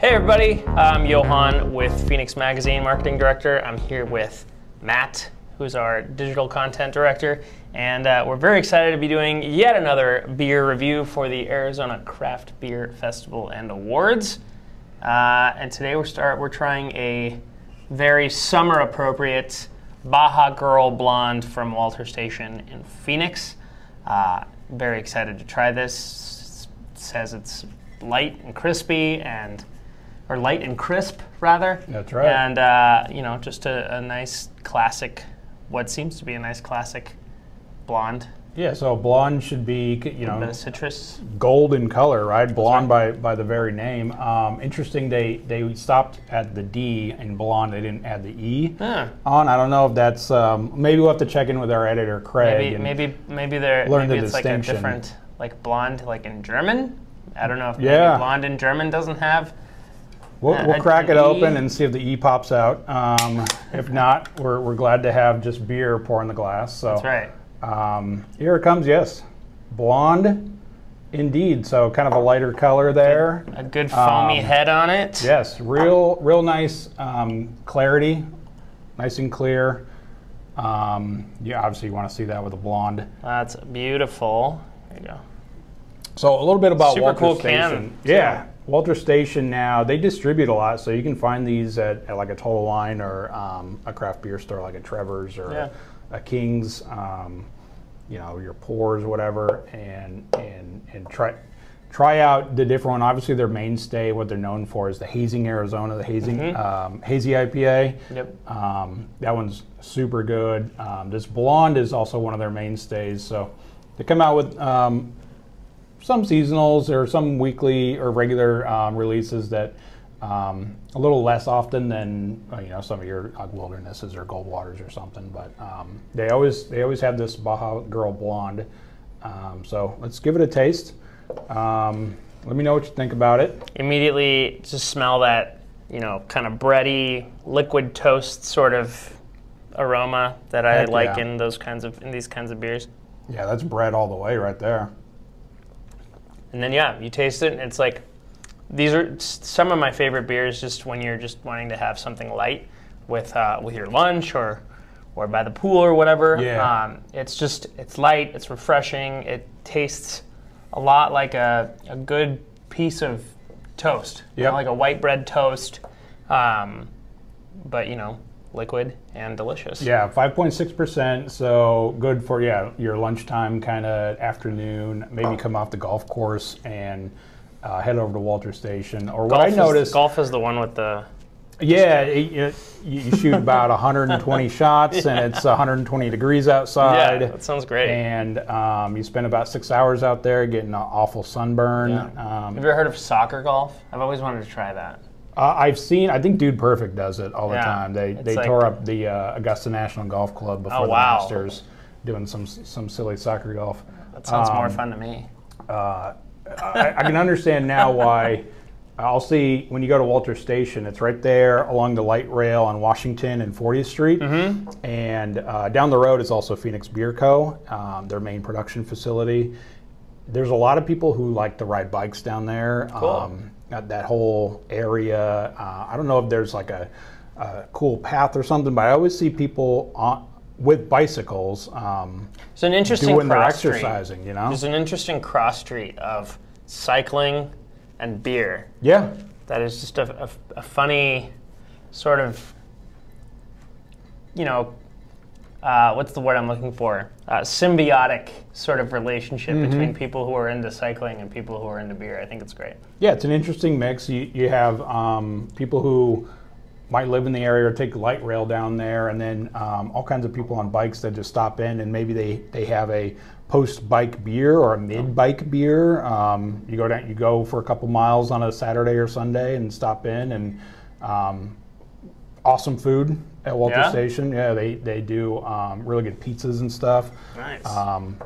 Hey everybody, I'm Johan with Phoenix Magazine Marketing Director. I'm here with Matt, who's our Digital Content Director, and uh, we're very excited to be doing yet another beer review for the Arizona Craft Beer Festival and Awards. Uh, and today we're start we're trying a very summer appropriate Baja Girl Blonde from Walter Station in Phoenix. Uh, very excited to try this. It says it's light and crispy and or light and crisp rather. That's right. And uh, you know, just a, a nice classic, what seems to be a nice classic blonde. Yeah, so blonde should be, you know, citrus. gold in color, right? Blonde by, by the very name. Um, interesting, they, they stopped at the D in blonde. They didn't add the E Huh. on. I don't know if that's, um, maybe we'll have to check in with our editor, Craig. Maybe maybe maybe they're learn maybe the it's like a different like blonde like in German. I don't know if Yeah. blonde in German doesn't have. We'll, Uh, we'll crack it open and see if the E pops out. Um, if not, we're, we're glad to have just beer pour in the glass. So That's right. Um, here it comes, yes. Blonde, indeed. So kind of a lighter color there. A good foamy Um, head on it. Yes, real, real nice um, clarity, nice and clear. Um, yeah, obviously you want to see that with a blonde. That's beautiful. There you go. So a little bit about Super Walter cool Station. can, yeah, Walter Station now they distribute a lot, so you can find these at, at like a Total Wine or um, a craft beer store like a Trevor's or Yeah. a King's. Um, you know your pours, whatever, and and and try try out the different one. Obviously, their mainstay, what they're known for, is the hazing Arizona, the hazing um, hazy IPA. Yep. Um, that one's super good. Um, this blonde is also one of their mainstays. So they come out with um, some seasonals or some weekly or regular um, releases that um, a little less often than uh, you know some of your uh, wildernesses or gold waters or something. But um, they always they always have this Baja Girl blonde. Um, so let's give it a taste. Um, let me know what you think about it. Immediately just smell that, you know, kind of bready, liquid toast sort of aroma that I Heck like yeah. in those kinds of in these kinds of beers. Yeah, that's bread all the way right there. And then yeah, you taste it and it's like these are some of my favorite beers just when you're just wanting to have something light with uh, with your lunch or or by the pool or whatever. Yeah. Um, it's just it's light, it's refreshing, it tastes a lot like a, a good piece of toast. You know, like a white bread toast. Um, but you know, liquid and delicious. Yeah, 5.6%. So good for, yeah, your lunchtime kind of afternoon. Maybe come off the golf course and uh, head over to Walter Station. Or what Golf I is- noticed, golf is the one with the yeah, it, it, you you shoot about 120 shots and it's 120 degrees outside. yeah, outside. that sounds great. and um, you spend about six hours out there getting an awful sunburn. Yeah. Um, Have you ever heard of soccer golf? I've always wanted to try that. Uh, I've seen. I think Dude Perfect does it all the Yeah, time. They it's they like- tore up the uh, Augusta National Golf Club before Oh, the wow. Masters, doing some some silly soccer golf. That sounds more Um, fun to me. Uh, I, I can understand now why. I'll see when you go to Walter Station. It's right there along the light rail on Washington and 40th Street, Mm-hmm. and uh, down the road is also Phoenix Beer Co. Um, their main production facility. There's a lot of people who like to ride bikes down there. Cool. Um, that, that whole area. Uh, I don't know if there's like a, a cool path or something, but I always see people on, with bicycles um, It's an interesting doing their cross street. exercising. You know? There's an interesting cross street of cycling and beer. yeah. That is just a, a, a funny sort of, you know, uh, what's the word I'm looking for? Uh, symbiotic sort of relationship Mm-hmm. between people who are into cycling and people who are into beer. I think it's great. Yeah, it's an interesting mix. You, you have um, people who might live in the area or take light rail down there, and then um, all kinds of people on bikes that just stop in and maybe they, they have a post bike beer or a mid bike beer. Um, you go down, you go for a couple miles on a Saturday or Sunday and stop in, and um, awesome food at Walter Yeah? Station. Yeah, they they do um, really good pizzas and stuff. Nice. Um,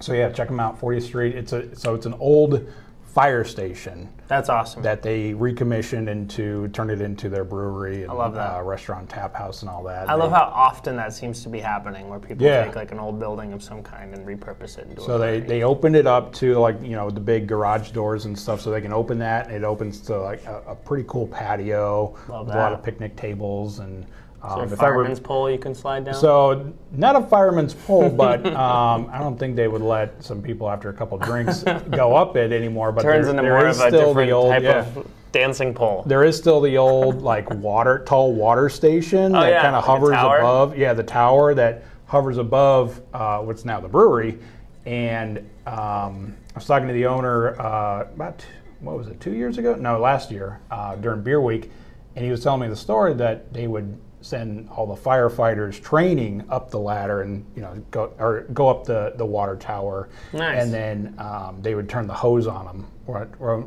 so yeah, check them out. 40th Street. It's a so it's an old fire station That's awesome. that they recommissioned into turned it into their brewery and I love that. Uh, restaurant, tap house, and all that. I love how often that seems to be happening, where people Yeah. take like an old building of some kind and repurpose it into So a they, they opened it up to like you know the big garage doors and stuff, so they can open that. And it opens to like a, a pretty cool patio Love with a lot of picnic tables and. Um, I were- fireman's pole you can slide down. so not a fireman's pole, but um, I don't think they would let some people after a couple drinks go up it anymore. But turns there- into there more of a still different the old, type yeah. of dancing pole. There is still the old like water tall water station that Oh, yeah, kind of like hovers above. Yeah, the tower that hovers above uh, what's now the brewery. And um, I was talking to the owner uh, about what was it two years ago? No, last year uh, during Beer Week, and he was telling me the story that they would send all the firefighters training up the ladder and you know go or go up the, the water tower Nice. and then um, they would turn the hose on them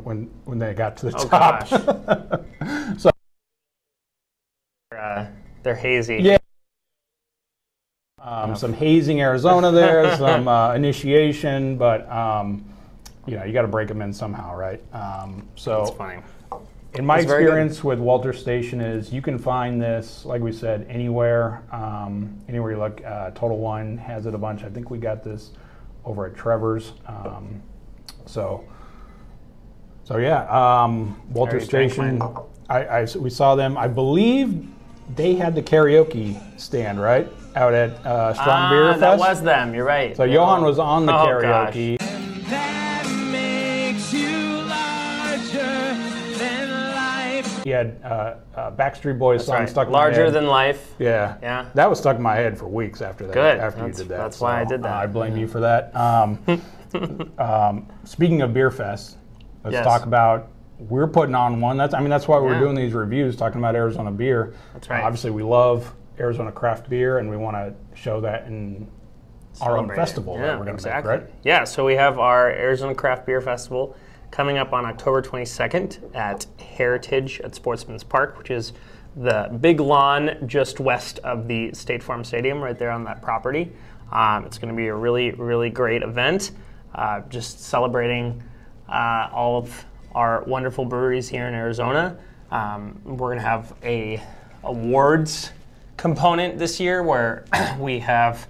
when when they got to the Oh top gosh. So- uh, they're hazy. Yeah. um, some hazing Arizona there, some uh, initiation, but um, you know you got to break them in somehow, right? Um, That's so, funny. In my experience with Walter Station is you can find this, like we said, anywhere, um, anywhere you look. Uh, Total Wine has it a bunch. I think we got this over at Trevor's. Um, so, so yeah, um, Walter Station. I, I we saw them. I believe they had the karaoke stand right out at uh, Strong Ah, Beer Fest. that was them. You're right. so Johan was on the Oh, karaoke. that He had uh, uh, Backstreet Boys That's song right. stuck in my Larger than life. Yeah. Yeah. That was stuck in my head for weeks after that. Good. After That's- you did that. that's why I did that. I blame you for that. Um, um, speaking of Beer Fest, let's Yes. talk about. We're putting on one. That's I mean that's why we're Yeah. doing these reviews, talking about Arizona beer. That's right. Uh, obviously, we love Arizona craft beer, and we want to show that in our own Celebrate it. festival Yeah, that we're going to exactly. make, right? Yeah, so we have our Arizona Craft Beer Festival coming up on October 22nd at Heritage at Sportsman's Park, which is the big lawn just west of the State Farm Stadium, right there on that property. Um, it's going to be a really, really great event, uh, just celebrating uh, all of our wonderful breweries here in Arizona. Um, we're going to have a awards component this year where we have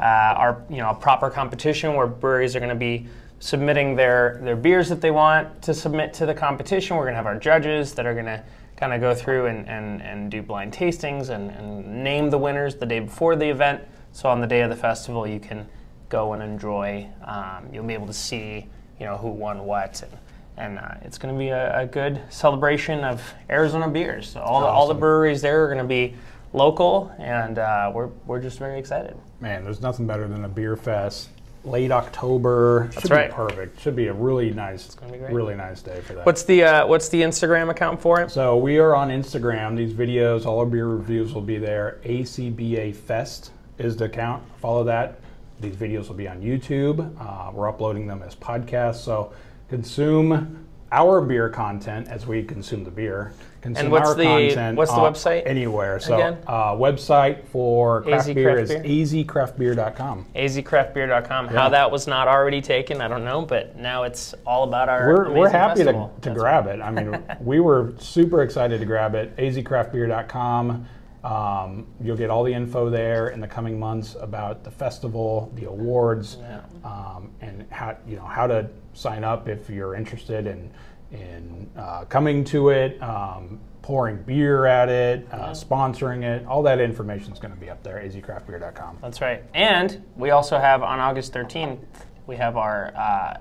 uh, our you know a proper competition where breweries are going to be submitting their their beers that they want to submit to the competition. We're going to have our judges that are going to kind of go through and, and, and do blind tastings and, and name the winners the day before the event. So on the day of the festival, you can go and enjoy. Um, you'll be able to see you know who won what. And, and uh, it's going to be a, a good celebration of Arizona beers. So all, the, all the breweries there are going to be local, and uh, we're, we're just very excited. Man, there's nothing better than a beer fest. Late October. Should right. be perfect. Should be a really nice, gonna be great. really nice day for that. What's the uh, what's the Instagram account for it? So we are on Instagram. These videos, all of your reviews will be there. ACBA Fest is the account. Follow that. These videos will be on YouTube. Uh, we're uploading them as podcasts. So consume our beer content as we consume the beer. Consume what's our the- content what's the website Anywhere. So again? uh, website for craft beer Craft is azcraftbeer.com. azcraftbeer.com. How that was not already taken, I don't know, but now it's all about our. We're, we're happy to, festival. to That's grab it. I mean, we were super excited to grab it. azcraftbeer.com. Um, you'll get all the info there in the coming months about the festival, the awards, Yeah. um, and how you know how to sign up if you're interested in in uh, coming to it, um, pouring beer at it, uh, sponsoring it. All that information is going to be up there. azcraftbeer.com. That's right. And we also have on August 13th, we have our uh,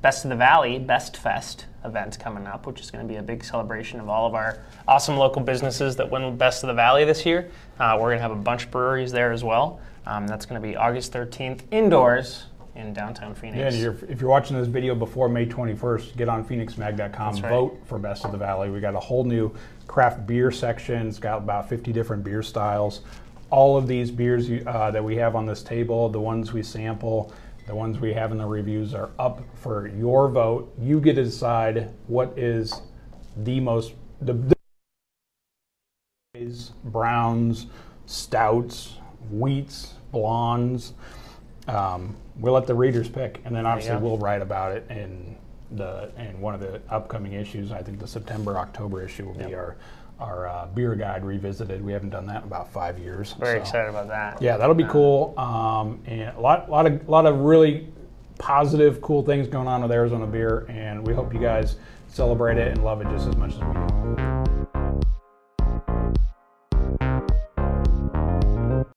Best of the Valley Best Fest event coming up, which is going to be a big celebration of all of our awesome local businesses that win Best of the Valley this year. Uh, we're going to have a bunch of breweries there as well. Um, that's going to be August 13th indoors in downtown Phoenix. Yeah, and you're, if you're watching this video before May 21st, get on phoenixmag.com, right. vote for Best of the Valley. We got a whole new craft beer section. It's got about 50 different beer styles. All of these beers you- uh, that we have on this table, the ones we sample, the ones we have in the reviews are up for your vote. You get to decide what is the most the, the browns, stouts, wheats, blondes. Um, we'll let the readers pick, and then obviously go. we'll write about it in the and one of the upcoming issues, I think the September October issue will be our our uh, beer guide revisited. We haven't done that in about five years. Very so- excited about that. Yeah, that'll be cool. Um, and a lot, lot of, lot of really positive, cool things going on with Arizona beer, and we hope you guys celebrate it and love it just as much as we do.